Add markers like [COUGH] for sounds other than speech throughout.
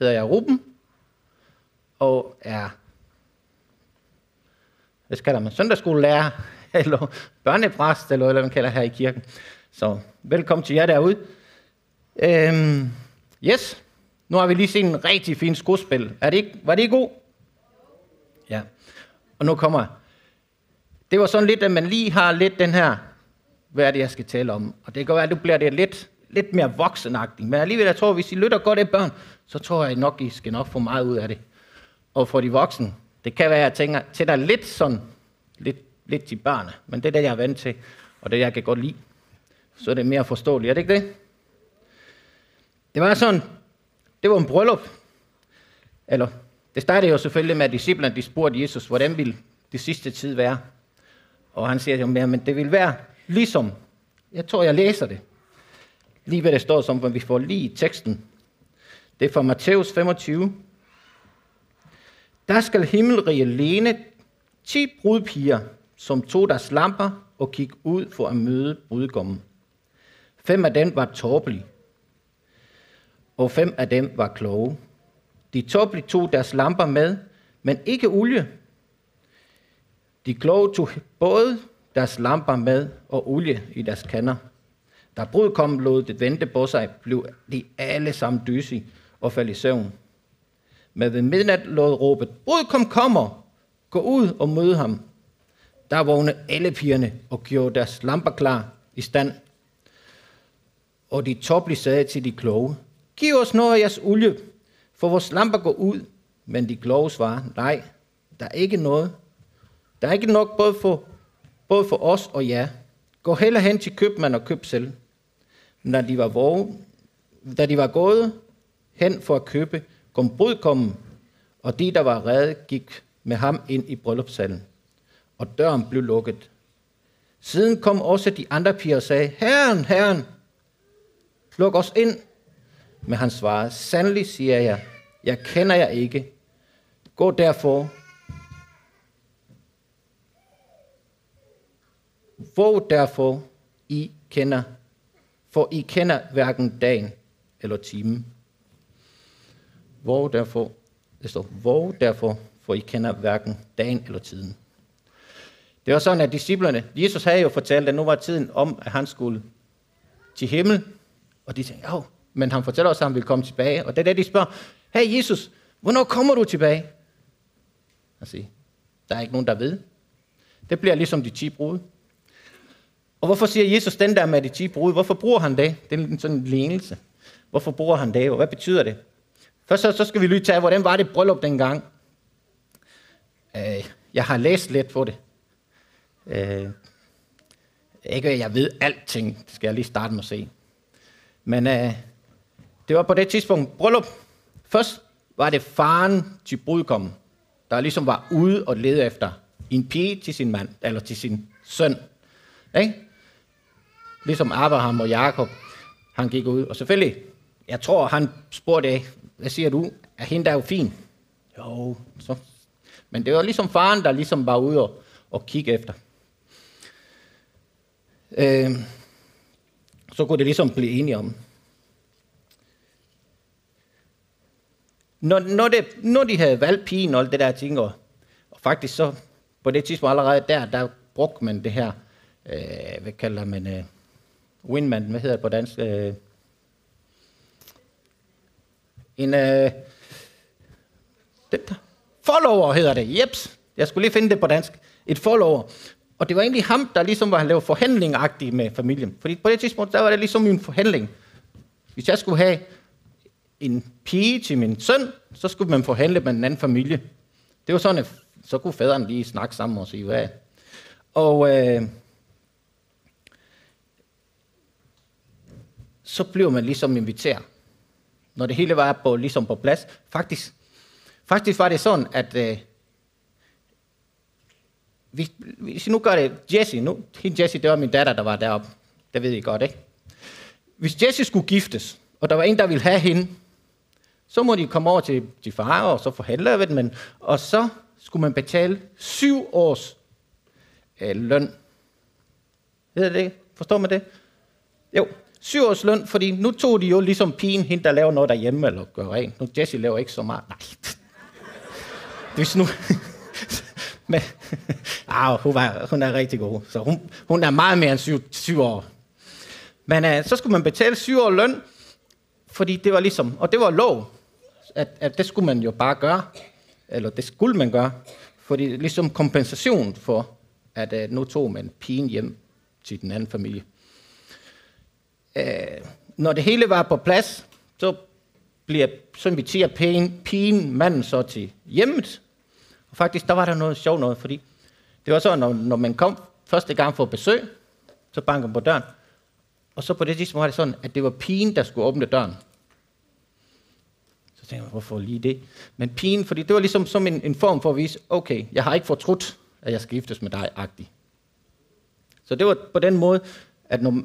hedder jeg Ruben, og er, hvad skal man, søndagsskolelærer, [LAUGHS] eller børnepræst, eller hvad man kalder her i kirken. Så velkommen til jer derude. Øhm, yes, nu har vi lige set en rigtig fin skuespil. Er det ikke, var det ikke god? Ja. Og nu kommer Det var sådan lidt, at man lige har lidt den her, hvad er det, jeg skal tale om. Og det kan være, at nu bliver det lidt, lidt mere voksenagtigt. Men alligevel, jeg tror, hvis I lytter godt af børn, så tror jeg nok, I skal nok få meget ud af det. Og for de voksne, det kan være, at jeg tænker til dig lidt sådan, lidt, lidt til børnene. Men det er det, jeg er vant til, og det jeg kan godt lide. Så er det mere forståeligt, er det ikke det? Det var sådan, det var en bryllup. Eller, det startede jo selvfølgelig med, at disciplerne de spurgte Jesus, hvordan ville det sidste tid være? Og han siger jo mere, men det vil være ligesom, jeg tror, jeg læser det. Lige hvad det står som, hvad vi får lige teksten. Det er fra Matthæus 25. Der skal himmelrige lene ti brudpiger, som tog deres lamper og gik ud for at møde brudgommen. Fem af dem var tåbelige, og fem af dem var kloge. De tåbelige tog deres lamper med, men ikke olie. De kloge tog både deres lamper med og olie i deres kander. Da brudkommen lod det vente på sig, blev de alle sammen dysige og faldt i søvn. Men ved midnat lod råbet, brudkom kommer, gå ud og møde ham. Der vågnede alle pigerne og gjorde deres lamper klar i stand. Og de toplige sagde til de kloge, giv os noget af jeres olie, for vores lamper går ud. Men de kloge svarer, nej, der er ikke noget. Der er ikke nok både for, både for os og jer. Gå heller hen til købmand og køb selv. Men da de var, våge, da de var gået hen for at købe, kom brudkommen, og de, der var redde, gik med ham ind i bryllupssalen. Og døren blev lukket. Siden kom også de andre piger og sagde, Herren, Herren, luk os ind. Men han svarede, sandelig siger jeg, jeg kender jer ikke. Gå derfor. Hvor derfor I kender, for I kender hverken dagen eller timen. Hvor derfor, det står, hvor derfor, for I kender hverken dagen eller tiden. Det var sådan, at disciplerne, Jesus havde jo fortalt, at nu var tiden om, at han skulle til himmel, og de tænkte, jo, men han fortæller også, at han vil komme tilbage. Og det er det, de spørger, hey Jesus, hvornår kommer du tilbage? Han siger, der er ikke nogen, der ved. Det bliver ligesom de 10 brud. Og hvorfor siger Jesus den der med de 10 brud? Hvorfor bruger han det? Det er en sådan en lignelse. Hvorfor bruger han det, og hvad betyder det? Først så, så skal vi lige tage, hvordan var det bryllup dengang? Øh, jeg har læst lidt på det. Øh, ikke at jeg ved alting, det skal jeg lige starte med at se. Men øh, det var på det tidspunkt bryllup. Først var det faren til brudkommen, der ligesom var ude og lede efter en pige til sin mand, eller til sin søn. Ikke? Ligesom Abraham og Jakob, han gik ud. Og selvfølgelig, jeg tror, han spurgte, hvad siger du? Er hende der jo fin? Jo, så. Men det var ligesom faren, der ligesom var ude og, og kigge efter. Øh, så kunne det ligesom blive enige om. Når, når, det, når de havde valgt pigen og alt det der ting, og, og faktisk så på det tidspunkt allerede der, der brugte man det her, øh, hvad kalder man, øh, windman, hvad hedder det på dansk? Øh, en, øh, det, follower hedder det, jeps. Jeg skulle lige finde det på dansk. Et follower. Og det var egentlig ham, der ligesom var lavet forhandling med familien. Fordi på det tidspunkt, der var det ligesom en forhandling. Hvis jeg skulle have en pige til min søn, så skulle man forhandle med en anden familie. Det var sådan, at så kunne faderen lige snakke sammen og sige, hvad Og øh, så blev man ligesom inviteret. Når det hele var på, ligesom på plads. Faktisk, faktisk var det sådan, at øh, hvis, hvis nu gør det, Jesse, nu, hende Jesse, det var min datter, der var deroppe. Det ved I godt, ikke? Hvis Jesse skulle giftes, og der var en, der ville have hende, så må de komme over til, til far, og så forhandle ved men, og så skulle man betale syv års øh, løn. Ved det? Forstår man det? Jo, syv års løn, fordi nu tog de jo ligesom pigen, hende der laver noget derhjemme, eller gør rent. Nu Jessie laver ikke så meget. Nej. [LAUGHS] Hvis nu... [LAUGHS] Men, [LAUGHS] ah, hun, var, hun er rigtig god, så hun, hun er meget mere end syv, syv år. Men uh, så skulle man betale syv år løn, fordi det var ligesom, og det var lov, at, at det skulle man jo bare gøre, eller det skulle man gøre, fordi ligesom kompensation for, at uh, nu tog man pigen hjem til den anden familie øh, når det hele var på plads, så, bliver, så siger, pigen, pigen manden så til hjemmet. Og faktisk, der var der noget sjovt noget, fordi det var så, når, når man kom første gang for besøg, så banker man på døren, og så på det tidspunkt var det sådan, at det var pigen, der skulle åbne døren. Så tænkte jeg, hvorfor lige det? Men pigen, fordi det var ligesom som en, en form for at vise, okay, jeg har ikke fortrudt, at jeg skal giftes med dig, agtig. Så det var på den måde, at når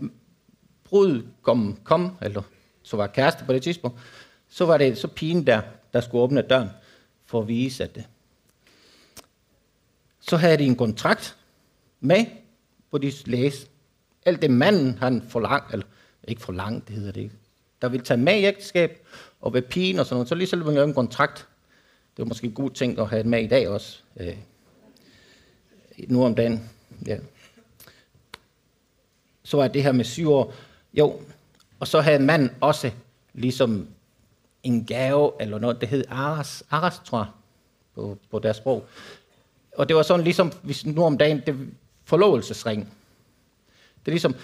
brud kom, kom, eller så var kæreste på det tidspunkt, så var det så pigen der, der skulle åbne døren, for at vise, at det. Så havde de en kontrakt med, hvor de læste, alt det manden han forlang, eller ikke forlang, det hedder det ikke, der ville tage med i ægteskab, og ved pigen og sådan noget, så lige så ville man lave en kontrakt. Det var måske en god ting at have med i dag også. Øh, nu om dagen. Ja. Så er det her med syv år. Jo, og så havde manden også ligesom en gave, eller noget, det hed Aras, Aras tror jeg, på, på deres sprog. Og det var sådan ligesom, hvis nu om dagen, det forlovelsesring. Det er ligesom,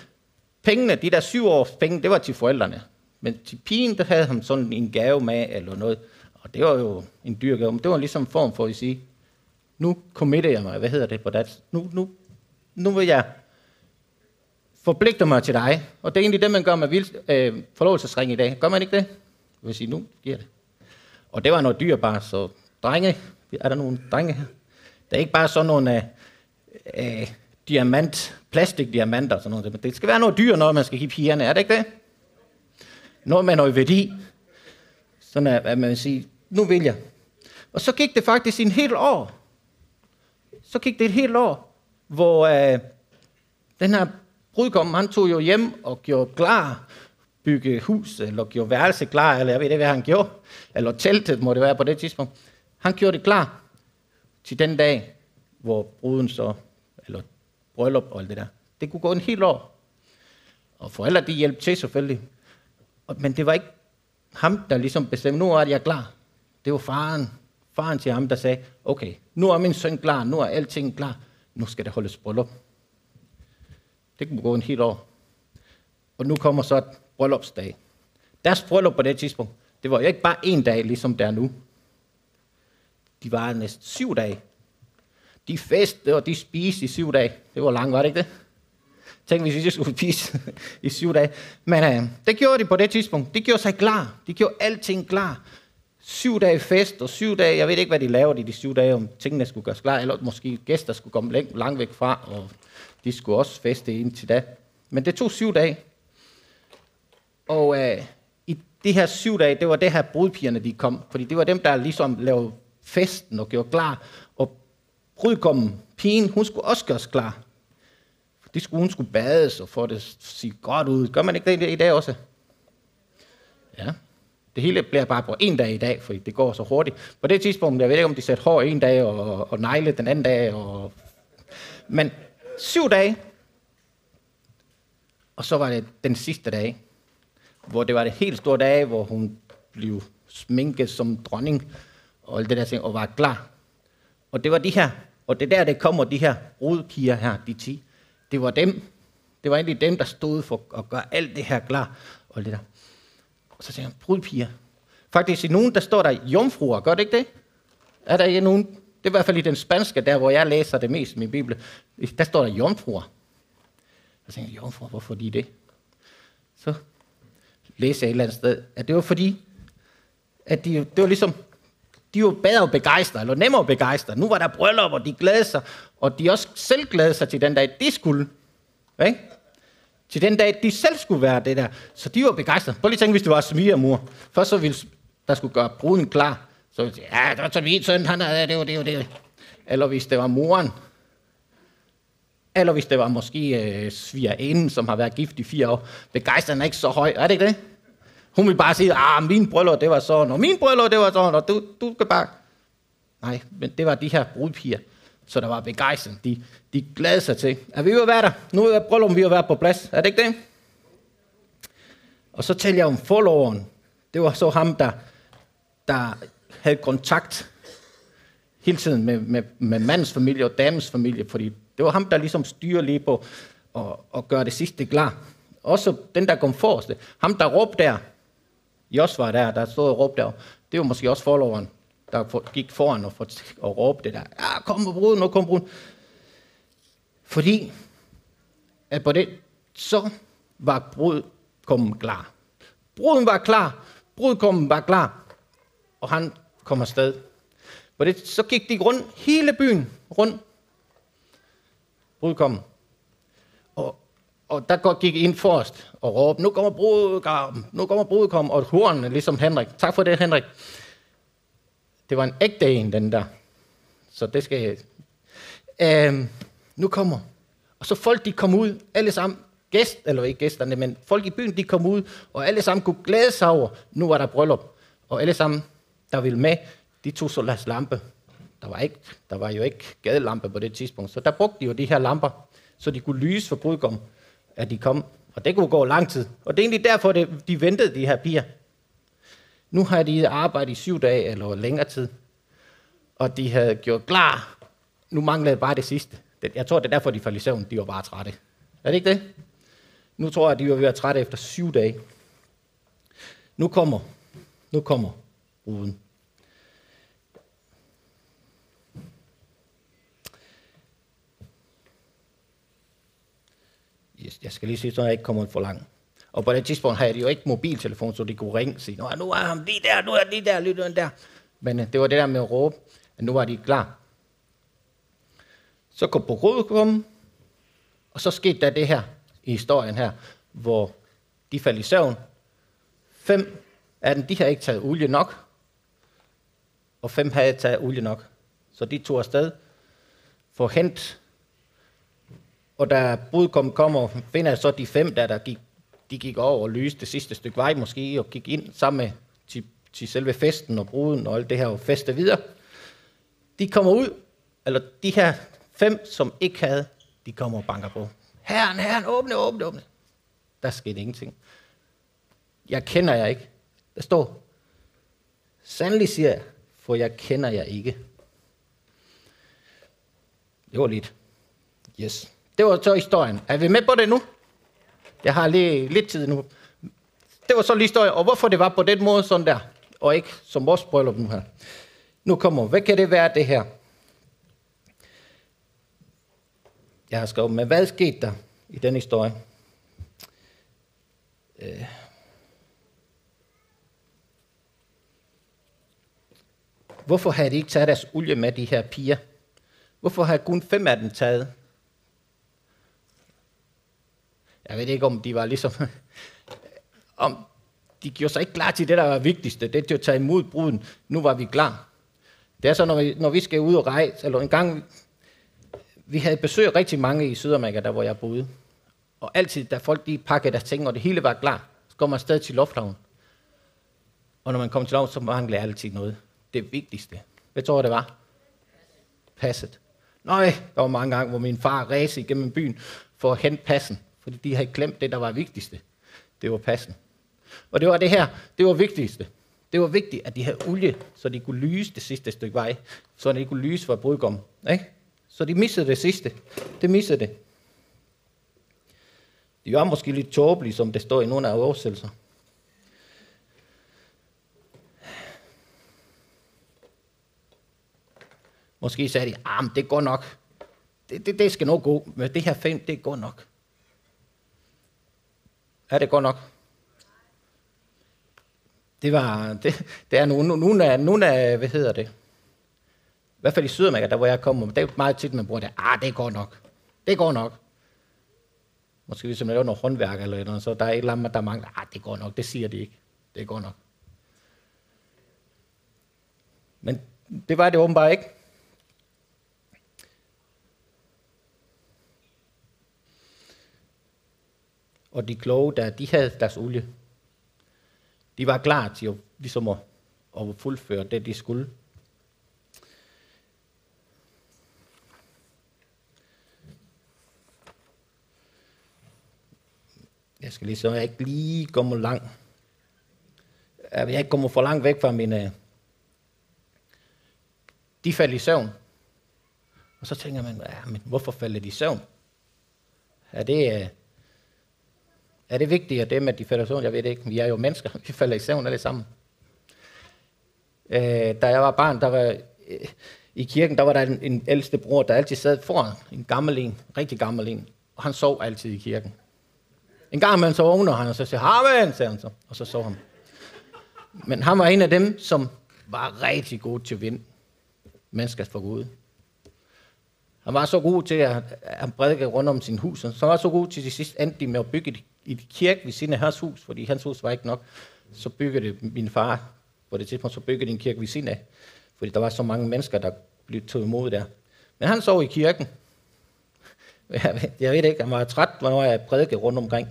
pengene, de der syv års penge, det var til forældrene. Men til pigen, der havde han sådan en gave med, eller noget. Og det var jo en dyr gave, men det var ligesom en form for at sige, nu committer jeg mig, hvad hedder det på dansk? Nu, nu, nu vil jeg forpligter mig til dig. Og det er egentlig det, man gør med vild, øh, forlovelsesring i dag. Gør man ikke det? Jeg vil sige, nu giver det. Og det var noget dyrbart, så drenge, er der nogle drenge her? Det er ikke bare sådan nogle øh, øh, diamant, plastikdiamanter og sådan noget. Men det skal være noget dyr, når man skal give pigerne, er det ikke det? Noget med noget værdi. Sådan at, at man vil sige, nu vil jeg. Og så gik det faktisk en helt år. Så gik det et helt år, hvor øh, den her Brudkommen, han tog jo hjem og gjorde klar, bygge hus, eller gjorde værelse klar, eller jeg ved ikke, hvad han gjorde. Eller teltet må det være på det tidspunkt. Han gjorde det klar til den dag, hvor bruden så, eller bryllup og alt det der. Det kunne gå en hel år. Og forældre, de hjalp til selvfølgelig. Men det var ikke ham, der ligesom bestemte, nu er jeg klar. Det var faren, faren til ham, der sagde, okay, nu er min søn klar, nu er alting klar, nu skal der holdes bryllup. Det kunne gå en helt år. Og nu kommer så et bryllupsdag. Deres bryllup på det tidspunkt, det var jo ikke bare en dag, ligesom der nu. De var næsten syv dage. De festede, og de spiste i syv dage. Det var langt, var det ikke det? Tænk, hvis vi skulle spise [LAUGHS] i syv dage. Men øh, det gjorde de på det tidspunkt. De gjorde sig klar. De gjorde alting klar. Syv dage fest og syv dage, jeg ved ikke, hvad de lavede i de syv dage, om tingene skulle gøres klar, eller måske gæster skulle komme langt væk fra, og de skulle også feste indtil da. Men det tog syv dage. Og øh, i de her syv dage, det var det her brudpigerne, de kom. Fordi det var dem, der ligesom lavede festen og gjorde klar. Og brudkommen, pigen, hun skulle også gøres klar. De skulle, hun skulle bades og få det at sige godt ud. Gør man ikke det i dag også? Ja. Det hele bliver bare på en dag i dag, for det går så hurtigt. På det tidspunkt, jeg ved ikke, om de satte hår en dag og, og negle den anden dag. Og... Men syv dage, og så var det den sidste dag, hvor det var det helt store dag, hvor hun blev sminket som dronning, og alt det der ting, og var klar. Og det var de her, og det der, det kommer de her brudpiger her, de ti. Det var dem. Det var egentlig dem, der stod for at gøre alt det her klar. Og, det der. og så siger han, brudpiger. Faktisk i nogen, der står der jomfruer. Gør det ikke det? Er der ikke nogen? Det er i hvert fald i den spanske, der hvor jeg læser det mest i min bibel. Der står der jomfruer. Jeg tænker jomfruer, hvorfor de det? Så læser jeg et eller andet sted, at det var fordi, at de, det var ligesom, de var bedre begejstret, eller nemmere begejstret. Nu var der bryllup, og de glædede sig, og de også selv glædede sig til den dag, de skulle. Ikke? Til den dag, de selv skulle være det der. Så de var begejstrede. Prøv lige at tænke, hvis det var smigermor. Først så ville der skulle gøre bruden klar. Så ville de sige, ja, det var så min søn, han er det, var det, var det. Eller hvis det var moren. Eller hvis det var måske øh, svigerinden, som har været gift i fire år. Begejstringen er ikke så høj, er det ikke det? Hun vil bare sige, ah, min bryllup, det var sådan, og min bryllup, det var sådan, og du, du kan bare... Nej, men det var de her brudpiger, så der var begejstring. De, de glædede sig til, Er vi jo være der. Nu er brylluppen vi vil være på plads. Er det ikke det? Og så taler jeg om forloveren. Det var så ham, der, der havde kontakt hele tiden med, med, med mandens familie og damens familie, fordi det var ham, der ligesom styrer lige på og, og gøre det sidste klar. Også den, der kom forrest. Ham, der råbte der, Jos var der, der stod og råbte der, det var måske også forloveren, der gik foran og, for, og råbte der, ja, kom på bruden, nu kom bruden. Fordi, at på det, så var brud kommet klar. Bruden var klar, brudkommen var klar, og han kom afsted. På det, så gik de rundt, hele byen rundt, brudkommen. Og, og der gik ind forrest og råbte, nu kommer brudkommen, nu kommer brudkommen, og hornene, ligesom Henrik. Tak for det, Henrik. Det var en ægte en, den der. Så det skal jeg... Øhm, nu kommer. Og så folk, de kom ud, alle sammen, gæst, eller ikke gæsterne, men folk i byen, de kom ud, og alle sammen kunne glæde sig over, nu var der bryllup. Og alle sammen, der ville med, de tog så deres lampe. Der var, ikke, der var jo ikke gadelampe på det tidspunkt, så der brugte de jo de her lamper, så de kunne lyse for brudgom, at de kom. Og det kunne gå lang tid. Og det er egentlig derfor, det, de ventede, de her piger. Nu har de arbejdet i syv dage eller længere tid, og de havde gjort klar. Nu manglede bare det sidste. Jeg tror, det er derfor, de faldt i søvn. De var bare trætte. Er det ikke det? Nu tror jeg, at de var ved at trætte efter syv dage. Nu kommer, nu kommer ruden. Jeg skal lige sige, så jeg ikke kommer for langt. Og på det tidspunkt havde de jo ikke mobiltelefon, så de kunne ringe og sige, Nå, nu er han lige der, nu er han lige der, lige der. Men øh, det var det der med at råbe, at nu var de klar. Så kom på komme, og så skete der det her i historien her, hvor de faldt i søvn. Fem af dem, de har ikke taget olie nok, og fem havde taget olie nok. Så de tog afsted for at hente. Og da brudkom kommer, finder så de fem, der, der gik de gik over og lyste det sidste stykke vej måske, og gik ind sammen med til, til selve festen og bruden og alt det her og feste videre. De kommer ud, eller de her fem, som ikke havde, de kommer og banker på. Herren, herren, åbne, åbne, åbne. Der skete ingenting. Jeg kender jer ikke. Der står, sandelig siger jeg, for jeg kender jer ikke. Det var lidt. Yes. Det var så historien. Er vi med på det nu? Jeg har lige lidt tid nu. Det var så lige historien, og hvorfor det var på den måde sådan der, og ikke som vores bryllup nu her. Nu kommer, hvad kan det være det her? Jeg har skrevet, men hvad skete der i den historie? Øh. Hvorfor havde de ikke taget deres olie med, de her piger? Hvorfor har kun fem af dem taget? Jeg ved ikke, om de var ligesom... [LAUGHS] om de gjorde sig ikke klar til det, der var vigtigste. Det er at tage imod bruden. Nu var vi klar. Det er så, når vi, når vi skal ud og rejse, eller en gang, vi havde besøg rigtig mange i Sydamerika, der hvor jeg boede. Og altid, da folk de pakkede deres ting, og det hele var klar, så går man stadig til lufthavnen. Og når man kommer til lufthavnen, så mangler altid noget. Det vigtigste. Hvad tror jeg, det var? Passet. Nej, der var mange gange, hvor min far ræste igennem byen for at hente passen fordi de havde glemt det, der var vigtigste. Det var passen. Og det var det her, det var vigtigste. Det var vigtigt, at de havde olie, så de kunne lyse det sidste stykke vej, så de kunne lyse for brudgom. Ikke? Så de missede det sidste. Det missede det. De var måske lidt tåbelige, som det står i nogle af oversættelser. Måske sagde de, ah, det går nok. Det, det, det skal nok gå. Men det her fem, det går nok. Er det godt nok? Det var, [LAUGHS] det, det er nogle, nogle, af, nogle af, hvad hedder det? I hvert fald i Sydamerika, der hvor jeg kommer, det er meget tit, man bruger det. Ah, det går nok. Det går nok. Måske ligesom hvis man laver noget håndværk eller noget, så der er et eller andet, der mangler. Ah, det går nok. Det siger de ikke. Det går nok. Men det var det åbenbart ikke. Og de kloge, der de havde deres olie. De var klar til at, ligesom at, at fuldføre det, de skulle. Jeg skal lige så jeg ikke lige kommer langt. Jeg ikke kommer for langt væk fra mine... De faldt i søvn. Og så tænker man, ja, men hvorfor falder de i søvn? Er det, er det vigtigt, at det med, at de falder i søvn? Jeg ved det ikke. Vi er jo mennesker. [LAUGHS] Vi falder i søvn alle sammen. Øh, da jeg var barn, der var øh, i kirken, der var der en, en ældste bror, der altid sad foran en gammel en, rigtig gammel en. Og han sov altid i kirken. En gang imellem så vågner han, og så siger Amen, sagde han så, og så sov han. Men han var en af dem, som var rigtig god til at vinde mennesker for Gud. Han var så god til at han prædike rundt om sin hus, så han var så god til de sidste endte med at bygge i et kirke ved siden af hans hus, fordi hans hus var ikke nok. Så byggede min far, på det tidspunkt, så byggede en kirke ved siden af, fordi der var så mange mennesker, der blev taget imod der. Men han sov i kirken. [LAUGHS] Jeg ved, jeg ved ikke, han var træt, når jeg prædikede rundt omkring.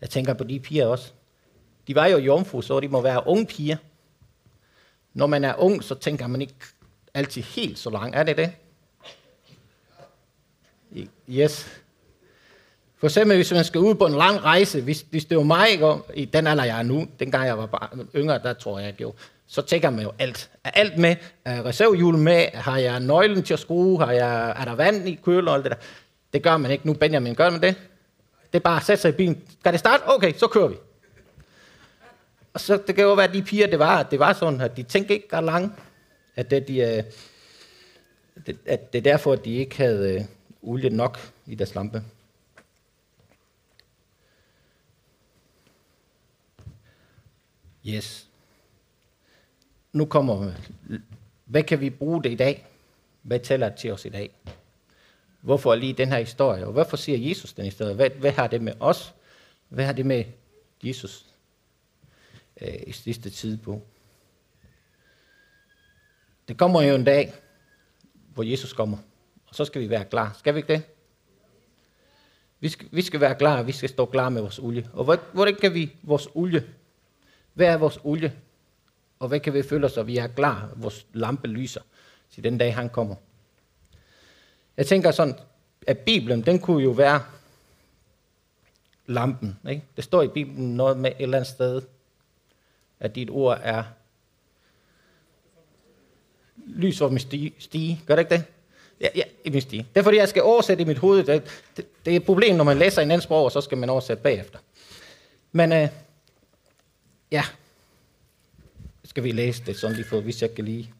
Jeg tænker på de piger også. De var jo jomfru, så de må være unge piger. Når man er ung, så tænker man ikke altid helt så langt. Er det det? Yes. For eksempel, hvis man skal ud på en lang rejse, hvis, hvis det var mig, ikke, i den alder, jeg er nu, dengang jeg var bare yngre, der tror jeg, jeg gjorde, så tænker man jo alt. Er alt med? Er reservehjul med? Har jeg nøglen til at skrue? Har jeg, er der vand i køler og alt det der? Det gør man ikke nu, Benjamin. Gør man det? Det er bare at sætte sig i bilen. Skal det starte? Okay, så kører vi. Og så det kan jo være, at de piger, det var, det var sådan, at de tænkte ikke ret langt, at det, de, øh, at det er derfor, at de ikke havde øh, olie nok i deres lampe. Yes. Nu kommer, hvad kan vi bruge det i dag? Hvad tæller det til os i dag? Hvorfor lige den her historie? Og hvorfor siger Jesus den historie? Hvad, hvad har det med os? Hvad har det med Jesus øh, i sidste tid på? Det kommer jo en dag, hvor Jesus kommer. Så skal vi være klar. Skal vi ikke det? Vi skal, vi skal være klar, vi skal stå klar med vores olie. Og hvordan kan vi vores olie? Hvad er vores olie? Og hvad kan vi føle os, at vi er klar? Vores lampe lyser til den dag, han kommer. Jeg tænker sådan, at Bibelen, den kunne jo være lampen. Ikke? Det står i Bibelen noget med et eller andet sted, at dit ord er lys over min stige. Gør det ikke det? Ja, ja, i min stil. Det er fordi, jeg skal oversætte i mit hoved. Det, det, det er et problem, når man læser en anden sprog, og så skal man oversætte bagefter. Men øh, ja, skal vi læse det sådan lige for, hvis jeg kan lige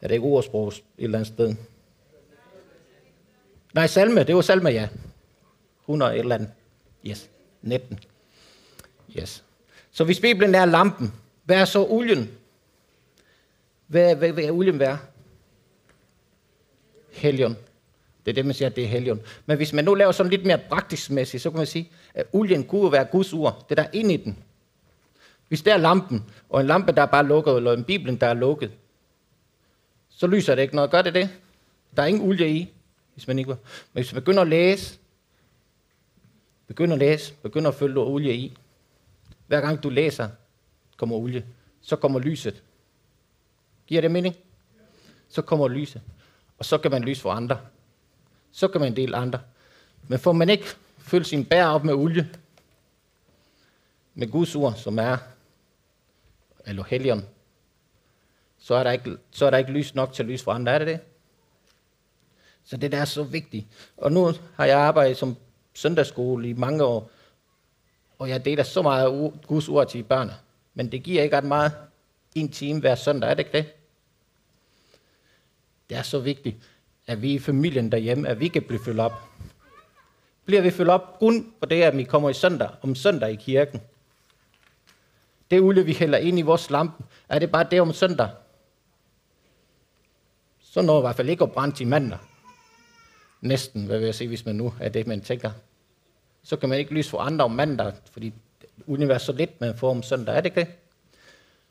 Er det ikke ordsprog et eller andet sted? Nej, salme. Det var salme, ja. 100 et eller andet. Yes. 19. Yes. Så hvis Bibelen er lampen, hvad er så olien? Hvad, hvad, hvad er olien værd? Helion. Det er det, man siger, at det er helion. Men hvis man nu laver sådan lidt mere praktisk mæssigt, så kan man sige, at olien kunne være Guds ur. Det der er inde i den. Hvis det er lampen, og en lampe, der er bare lukket, eller en bibel, der er lukket, så lyser det ikke noget. Gør det det? Der er ingen olie i, hvis man ikke Men hvis man begynder at læse, begynder at læse, begynder at følge olie i, hver gang du læser, kommer olie, så kommer lyset. Giver det mening? Så kommer lyset. Og så kan man lyse for andre. Så kan man dele andre. Men får man ikke fyldt sin bær op med olie, med Guds ord, som er, eller helion, så er der ikke, så er der ikke lys nok til at lyse for andre. Er det det? Så det der er så vigtigt. Og nu har jeg arbejdet som søndagsskole i mange år, og jeg deler så meget Guds ord til børn. Men det giver ikke ret meget en time hver søndag, er det ikke det? Det er så vigtigt, at vi i familien derhjemme, at vi kan blive fyldt op. Bliver vi fyldt op kun på det, at vi kommer i søndag, om søndag i kirken? Det olie, vi hælder ind i vores lampe, er det bare det om søndag? Så når i hvert fald ikke at brænde til mandag. Næsten, hvad vil jeg sige, hvis man nu er det, man tænker. Så kan man ikke lyse for andre om mandag, fordi universet så lidt, man får om søndag. Er det ikke det?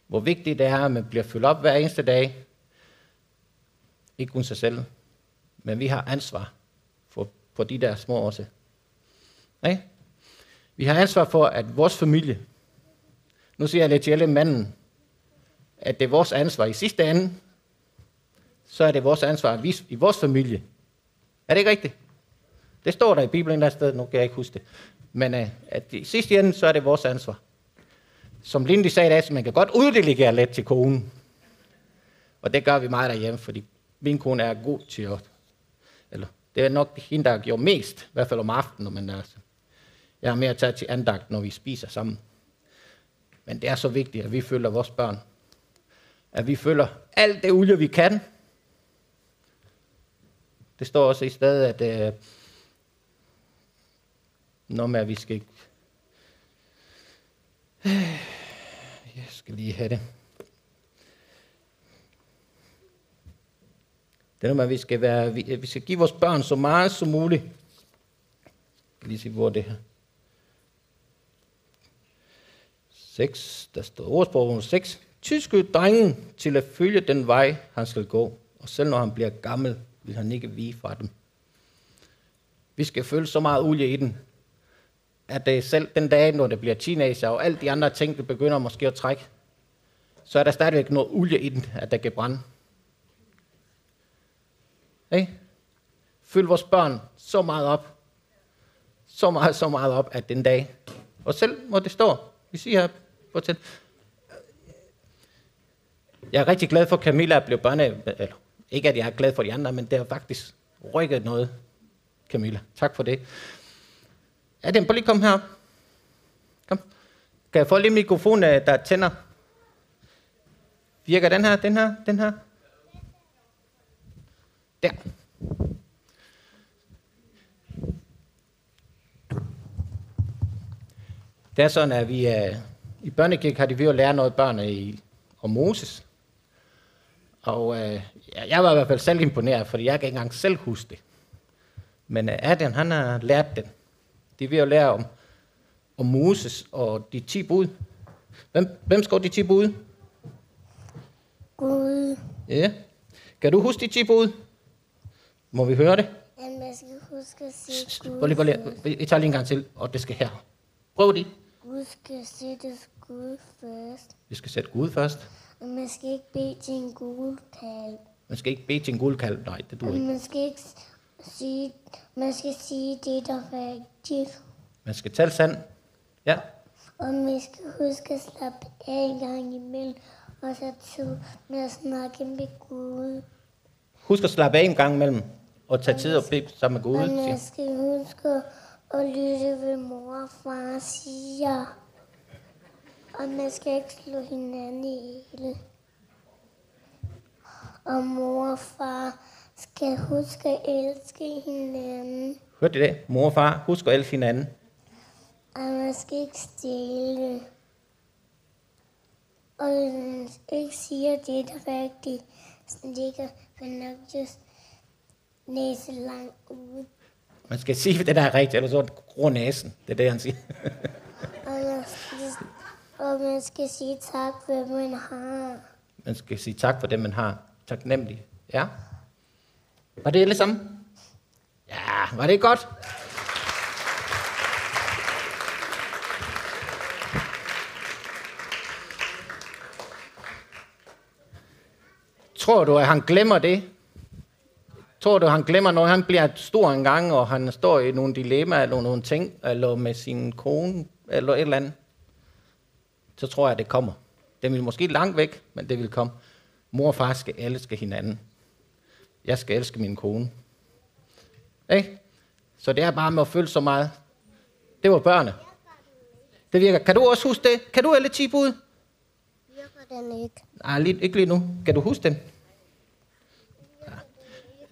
hvor vigtigt det er, at man bliver fyldt op hver eneste dag. Ikke kun sig selv, men vi har ansvar for, for de der små også. Ikke? Vi har ansvar for, at vores familie, nu siger jeg det til alle manden, at det er vores ansvar i sidste ende, så er det vores ansvar at vise i vores familie. Er det ikke rigtigt? Det står der i Bibelen der sted, nu kan jeg ikke huske det. Men uh, at i sidste ende, så er det vores ansvar. Som Lindy sagde, at man kan godt uddelegere lidt til konen. Og det gør vi meget derhjemme, fordi min kone er god til at... Eller, det er nok hende, der gjorde mest, i hvert fald om aftenen, men altså, jeg er mere taget til andagt, når vi spiser sammen. Men det er så vigtigt, at vi følger vores børn. At vi følger alt det olie, vi kan. Det står også i stedet, at øh, når med, at vi skal... Øh, jeg skal lige have det. Det er noget, at vi skal, være, vi, vi skal give vores børn så meget som muligt. Jeg kan lige se, hvor det her. 6, der står ordsprog 6. Tyske drengen til at følge den vej, han skal gå. Og selv når han bliver gammel, vil han ikke vige fra dem. Vi skal følge så meget olie i den, at det selv den dag, når det bliver teenager, og alle de andre ting, det begynder måske at trække, så er der stadigvæk noget olie i den, at der kan brænde. Hey? Følg vores børn så meget op, så meget, så meget op, at den dag, og selv må det stå, vi siger her, fortæl, jeg er rigtig glad for, at Camilla er blevet børne... Eller, ikke, at jeg er glad for de andre, men det har faktisk rykket noget, Camilla. Tak for det. Er den, på lige kom her. Kom. Kan jeg få lige mikrofonen, øh, der tænder? Virker den her, den her, den her? Der. Det er sådan, at vi uh, i børnekirke har de ved at lære noget børn i, om Moses. Og uh, jeg var i hvert fald selv imponeret, fordi jeg kan ikke engang selv huske det. Men uh, Adrian, han har lært den. De er ved at lære om, om Moses og de 10 bud. Hvem, hvem skal de 10 bud? Gud. Ja. Kan du huske de 10 bud? Må vi høre det? Jamen, jeg skal huske at sige Gud. Prøv lige, prøv lige. Vi tager lige en gang til, og det skal her. Prøv det. Gud skal sættes Gud først. Vi skal sætte Gud først. Og man skal ikke bede til en gul kalv. Man skal ikke bede til en guldkalv. Nej, det duer ikke. man skal ikke sige, man skal sige det, der er rigtigt. Man skal tale sand. Ja. Og man skal huske at slappe af en gang imellem. Og så tid med at snakke med Gud. Husk at slappe af en gang imellem. Og tage tid og bede sammen med Gud. Og man skal huske at lytte, hvad mor og far siger. Og man skal ikke slå hinanden ihjel. Og mor og far skal huske at elske hinanden. Hørte I det? Mor og far, husk at elske hinanden. Og man skal ikke stjæle. Og ikke siger det, der er rigtigt. Så det ikke er nok just næse langt ud. Man skal sige, det der er rigtigt, eller så gror næsen. Det er det, han siger. Og man skal, og man skal sige tak, hvad man har. Man skal sige tak for det, man har. Taknemmelig. Ja. Var det alle sammen? Ja, var det godt? Tror du, at han glemmer det? Tror du, han glemmer, når han bliver stor en gang, og han står i nogle dilemmaer, eller nogle ting, eller med sin kone, eller et eller andet? Så tror jeg, at det kommer. Det vil måske langt væk, men det vil komme. Mor og far skal elske hinanden. Jeg skal elske min kone. Ikke? Så det er bare med at føle så meget. Det var børnene. Det virker. Kan du også huske det? Kan du alle 10 bud? Virker den ikke? Nej, lige, ikke lige nu. Kan du huske den?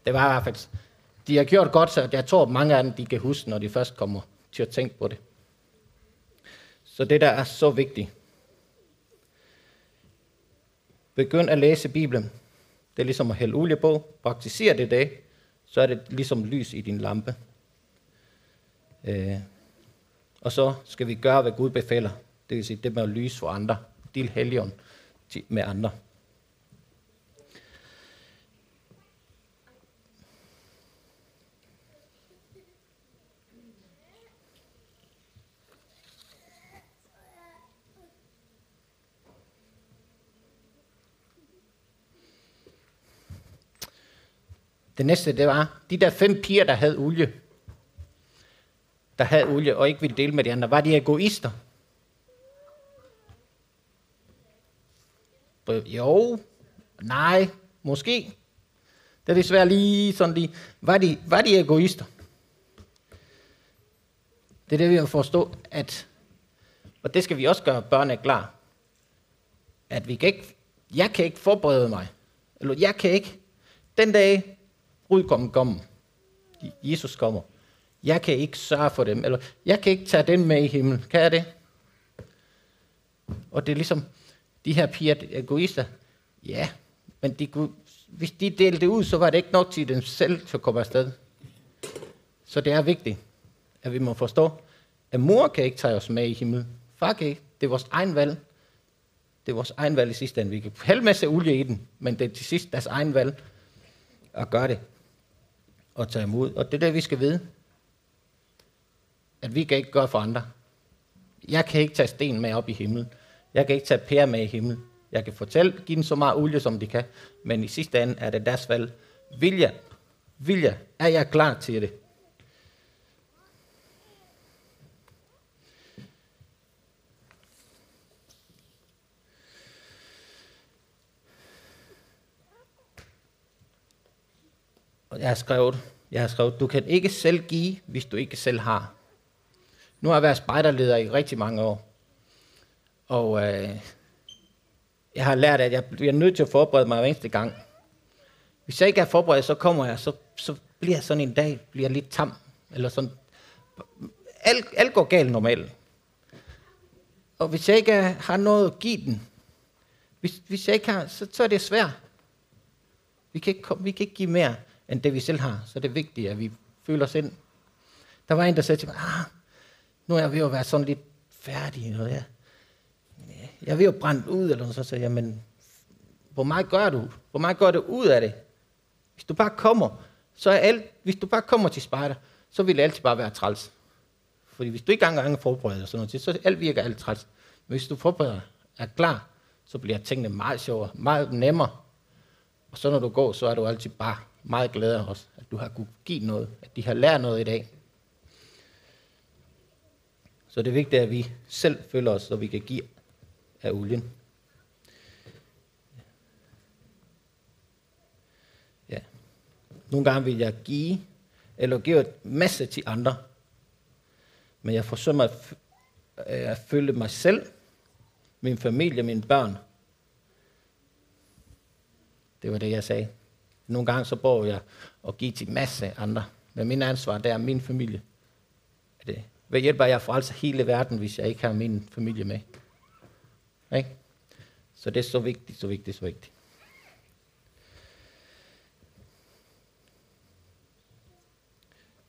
Det var i hvert fald... De har gjort godt, så jeg tror, mange af dem, de kan huske, når de først kommer til at tænke på det. Så det der er så vigtigt. Begynd at læse Bibelen. Det er ligesom at hælde olie på. Praktiser det dag, så er det ligesom lys i din lampe. Øh. Og så skal vi gøre, hvad Gud befaler. Det vil sige det med at lyse for andre. Del helgen. med andre. Det næste, det var, de der fem piger, der havde olie, der havde olie og ikke ville dele med de andre, var de egoister? Jo, nej, måske. Det er desværre lige sådan lige. Var de, var de egoister? Det er det, vi har forstå, at, og det skal vi også gøre børnene klar, at vi kan ikke, jeg kan ikke forberede mig, eller jeg kan ikke, den dag, brudgommen kommer, Jesus kommer, jeg kan ikke sørge for dem, eller jeg kan ikke tage dem med i himlen. Kan jeg det? Og det er ligesom, de her piger egoister, ja, men de kunne, hvis de delte det ud, så var det ikke nok til dem selv til at komme afsted. Så det er vigtigt, at vi må forstå, at mor kan ikke tage os med i himlen. Far kan ikke. Det er vores egen valg. Det er vores egen valg i sidste ende. Vi kan hælde masse olie i den, men det er til sidst deres egen valg at gøre det og tage imod. Og det er det, vi skal vide. At vi kan ikke gøre for andre. Jeg kan ikke tage sten med op i himlen. Jeg kan ikke tage pære med i himlen. Jeg kan fortælle, give dem så meget olie, som de kan. Men i sidste ende er det deres valg. Vilja. Vilja. Er jeg klar til det? Og jeg har skrevet, jeg har skrevet, du kan ikke selv give, hvis du ikke selv har. Nu har jeg været spejderleder i rigtig mange år. Og øh, jeg har lært, at jeg bliver nødt til at forberede mig hver eneste gang. Hvis jeg ikke er forberedt, så kommer jeg, så, så bliver sådan en dag bliver lidt tam. Eller sådan. Alt, alt går galt normalt. Og hvis jeg ikke har noget at give den, hvis, hvis jeg ikke har, så, så er det svært. Vi kan, ikke, vi kan ikke give mere, end det vi selv har. Så det er vigtigt, at vi føler os ind. Der var en, der sagde til mig, ah, nu er jeg ved at være sådan lidt færdig. Og ja. jeg er ved at brænde ud, eller så sagde jeg, men hvor meget gør du? Hvor meget gør du ud af det? Hvis du bare kommer, så er alt, hvis du bare kommer til spejder, så vil det altid bare være træls. Fordi hvis du ikke engang er forberedt og sådan noget, så alt virker alt træls. Men hvis du forbereder, er klar, så bliver tingene meget sjovere, meget nemmere. Og så når du går, så er du altid bare meget glæder os, at du har kunne give noget, at de har lært noget i dag. Så det er vigtigt, at vi selv føler os, så vi kan give af olien. Ja. Nogle gange vil jeg give, eller give et masse til andre, men jeg forsøger at, øh, at følge mig selv, min familie, mine børn. Det var det, jeg sagde. Nogle gange så bor jeg og giver til masse andre. Men min ansvar, det er min familie. Det. Hvad hjælper jeg for altså hele verden, hvis jeg ikke har min familie med? Ikke? Så det er så vigtigt, så vigtigt, så vigtigt.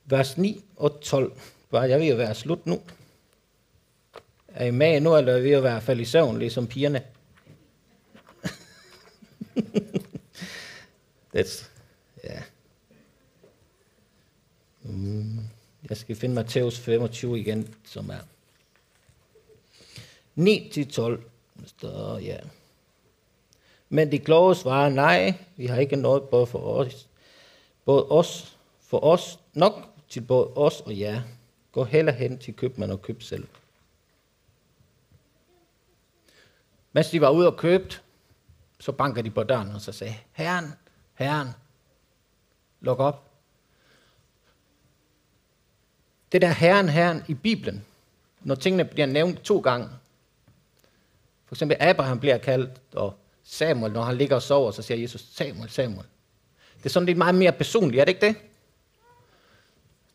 Vers 9 og 12. Var jeg ved at være slut nu? Er I med nu, eller er I ved at være falde i søvn, ligesom pigerne? [LAUGHS] That's, ja. Mm, jeg skal finde Matthæus 25 igen, som er 9 til 12. Så, ja. Men de kloge svarer, nej, vi har ikke noget både for os, både os, for os, nok til både os og jer. Gå heller hen til købmand og køb selv. Mens de var ude og købt, så banker de på døren og så sagde, Herren, Herren, luk op. Det der Herren, Herren i Bibelen, når tingene bliver nævnt to gange, for eksempel Abraham bliver kaldt, og Samuel, når han ligger og sover, så siger Jesus, Samuel, Samuel. Det er sådan lidt meget mere personligt, er det ikke det?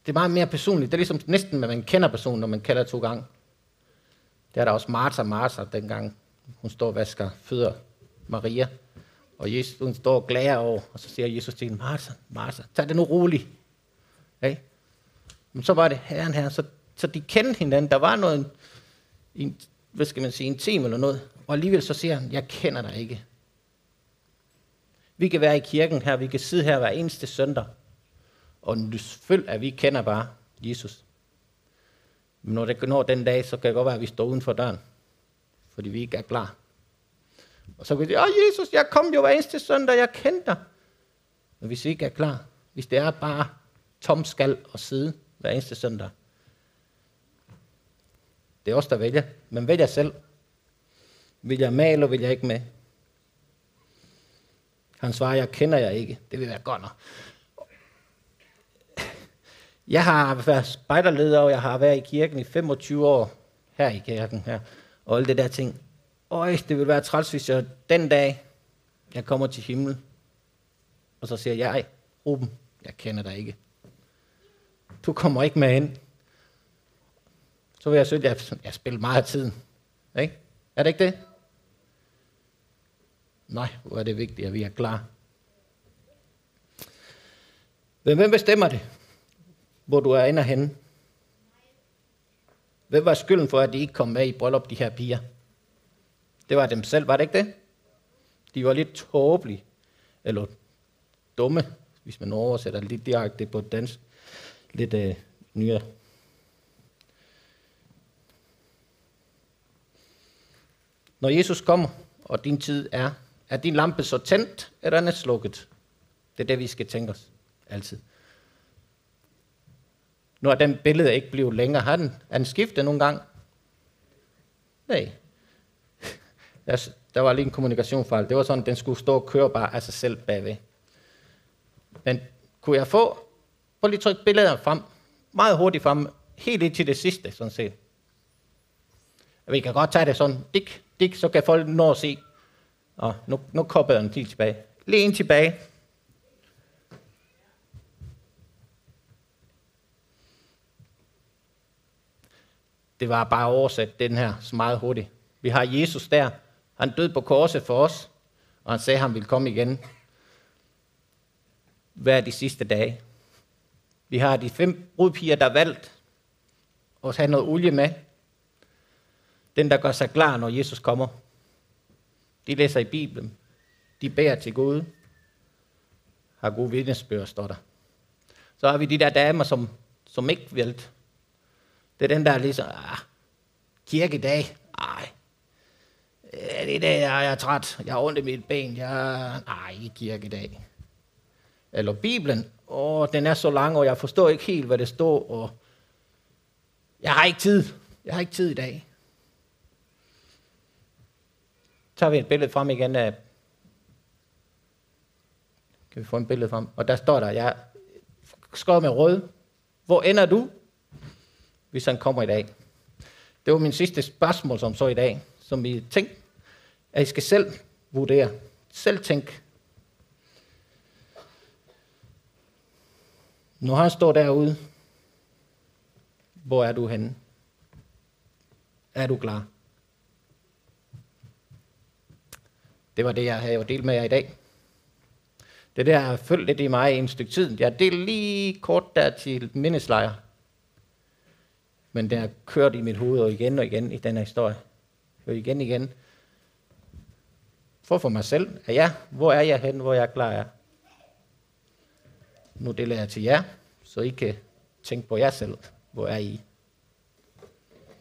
Det er meget mere personligt. Det er ligesom næsten, at man kender personen, når man kalder to gange. Det er der også Martha, Martha, dengang hun står og vasker fødder Maria. Og Jesus, hun står og glæder over, og så siger Jesus til hende, Martha, Martha, tag det nu roligt. Okay? Men så var det herren her, så, så de kendte hinanden. Der var noget, en, hvad skal man sige, en time eller noget. Og alligevel så siger han, jeg kender dig ikke. Vi kan være i kirken her, vi kan sidde her hver eneste søndag, og selvfølgelig, at vi kender bare Jesus. Men når det når den dag, så kan det godt være, at vi står uden for døren, fordi vi ikke er klar. Og så kan de, åh Jesus, jeg kom jo hver eneste søndag, jeg kendte dig. Men hvis vi ikke er klar, hvis det er bare tom skal og sidde hver eneste søndag, det er os, der vælger. Men vælger selv. Vil jeg med, eller vil jeg ikke med? Han svarer, jeg kender jeg ikke. Det vil være godt nok. Jeg har været spejderleder, og jeg har været i kirken i 25 år. Her i kirken her. Og alle det der ting. Øj, det vil være træls, hvis jeg den dag, jeg kommer til himmel, og så siger jeg, Ruben, jeg kender dig ikke. Du kommer ikke med ind. Så vil jeg synes, at jeg spiller meget af tiden. Ikke? Er det ikke det? Nej, hvor er det vigtigt, at vi er klar. Men hvem bestemmer det, hvor du er inde henne? Hvem var skylden for, at de ikke kom med i bryllup, de her piger? Det var dem selv, var det ikke det? De var lidt tåbelige, eller dumme, hvis man oversætter lidt direkte på dansk. Lidt øh, nyere. Når Jesus kommer, og din tid er, er din lampe så tændt, eller er den slukket? Det er det, vi skal tænke os altid. Nu er den billede ikke blevet længere. Har den, er den skiftet nogle gange? Nej. Der, der var lige en kommunikationsfejl. Det var sådan, at den skulle stå og køre bare af sig selv bagved. Men kunne jeg få, prøv lige trykke billeder frem, meget hurtigt frem, helt ind til det sidste, sådan set. Vi kan godt tage det sådan, dik, dik, så kan folk nå at se. Og nu, nu kopper jeg den lige tilbage. Lige ind tilbage. Det var bare oversat den her så meget hurtigt. Vi har Jesus der. Han døde på korset for os, og han sagde, at han ville komme igen hver de sidste dage. Vi har de fem brudpiger, der valgt at have noget olie med. Den, der gør sig klar, når Jesus kommer. De læser i Bibelen. De bærer til Gud. Har gode vidnesbøger, står der. Så har vi de der damer, som, som ikke valgte. Det er den, der er ligesom, ah, kirkedag, ej, det er det, jeg er? Træt, jeg har ondt i mit ben, jeg, nej, ikke kirkedag. Eller Bibelen, åh, den er så lang, og jeg forstår ikke helt, hvad det står, og jeg har ikke tid, jeg har ikke tid i dag. Så tager vi et billede frem igen af, kan vi få et billede frem, og der står der, jeg skriver med rød, hvor ender du, hvis han kommer i dag? Det var min sidste spørgsmål, som så i dag, som vi tænkte, at I skal selv vurdere, selv tænke, Når han står derude, hvor er du henne? Er du klar? Det var det, jeg havde delt med jer i dag. Det der har følt lidt i mig i en stykke tid. Jeg delte lige kort der til mindeslejr. Men den har kørt i mit hoved og igen og igen i den her historie. Og igen og igen. For for mig selv, at ja, hvor er jeg hen, hvor jeg klar er. Nu deler jeg til jer, så I kan tænke på jer selv. Hvor er I?